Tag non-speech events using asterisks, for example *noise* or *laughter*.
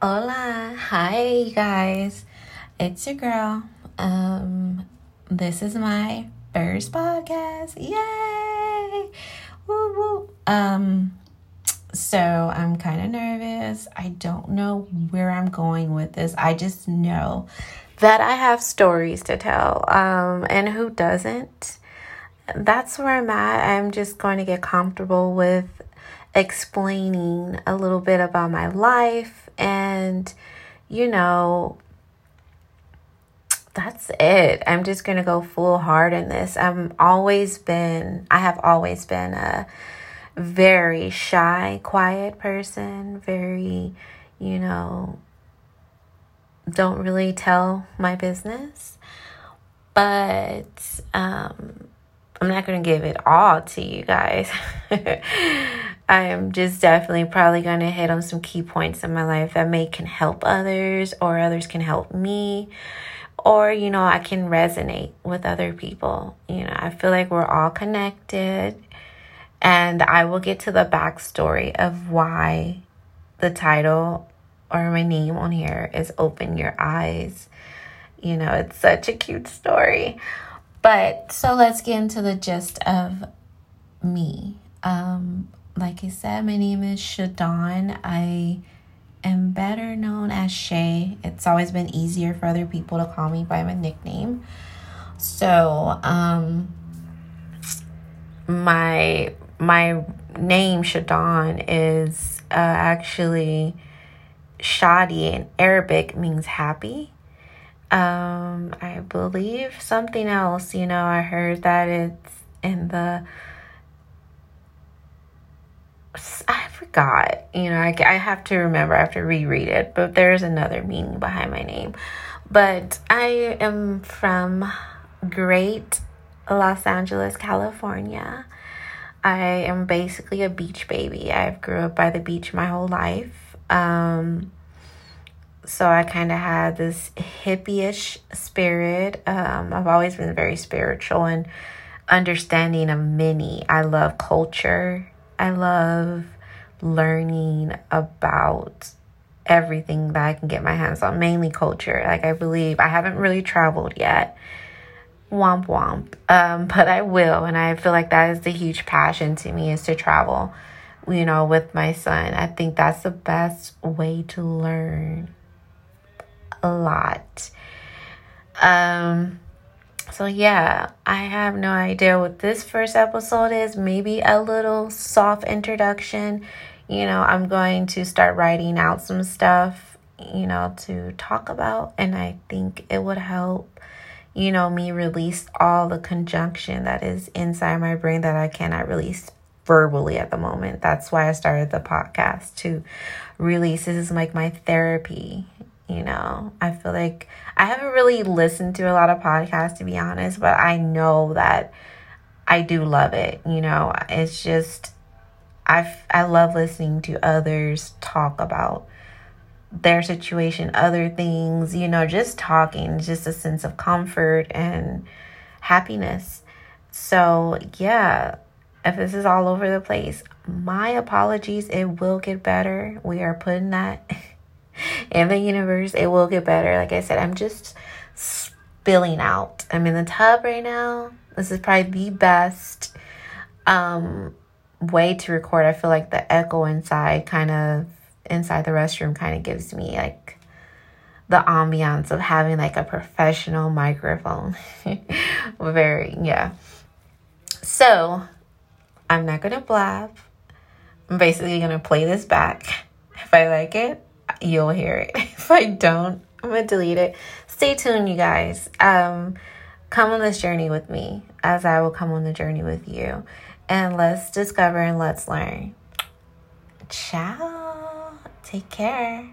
Hola, hi guys. It's your girl. Um, this is my first podcast. Yay! Woo woo. Um, so I'm kind of nervous. I don't know where I'm going with this. I just know that I have stories to tell. Um, and who doesn't? That's where I'm at. I'm just going to get comfortable with explaining a little bit about my life and you know that's it. I'm just going to go full hard in this. I'm always been I have always been a very shy, quiet person, very, you know, don't really tell my business. But um I'm not going to give it all to you guys. *laughs* I am just definitely probably going to hit on some key points in my life that may can help others or others can help me or you know I can resonate with other people. You know, I feel like we're all connected and I will get to the backstory of why the title or my name on here is Open Your Eyes. You know, it's such a cute story. But so let's get into the gist of me. Um, like I said, my name is Shadon. I am better known as Shay. It's always been easier for other people to call me by my nickname. So, um, my my name Shadon is uh, actually Shadi in Arabic means happy. Um, I believe something else, you know, I heard that it's in the I forgot, you know, I, I have to remember, I have to reread it, but there's another meaning behind my name. But I am from great Los Angeles, California. I am basically a beach baby. I've grew up by the beach my whole life. Um, so I kind of had this hippie-ish spirit. Um, I've always been very spiritual and understanding of many. I love culture. I love learning about everything that I can get my hands on, mainly culture. Like I believe I haven't really traveled yet. Womp womp. Um, but I will, and I feel like that is the huge passion to me is to travel, you know, with my son. I think that's the best way to learn a lot. Um so yeah, I have no idea what this first episode is. Maybe a little soft introduction. You know, I'm going to start writing out some stuff, you know, to talk about and I think it would help you know me release all the conjunction that is inside my brain that I cannot release verbally at the moment. That's why I started the podcast to release. This is like my therapy you know i feel like i haven't really listened to a lot of podcasts to be honest but i know that i do love it you know. It's just i i love listening to others talk about their situation other things you know just talking just a sense of comfort and happiness. So yeah if this is all over the place my apologies it will get better. We are putting that *laughs* in the universe. It will get better. Like I said, I'm just spilling out. I'm in the tub right now. This is probably the best um, way to record. I feel like the echo inside kind of inside the restroom kind of gives me like the ambiance of having like a professional microphone. *laughs* Very, yeah. So, I'm not to blab. I'm basically to play this back. *laughs* If I like it, you'll hear it. *laughs* If I don't, I'm gonna delete it. Stay tuned, you guys. Um, come on this journey with me as I will come on the journey with you. And let's discover and let's learn. Ciao. Take care.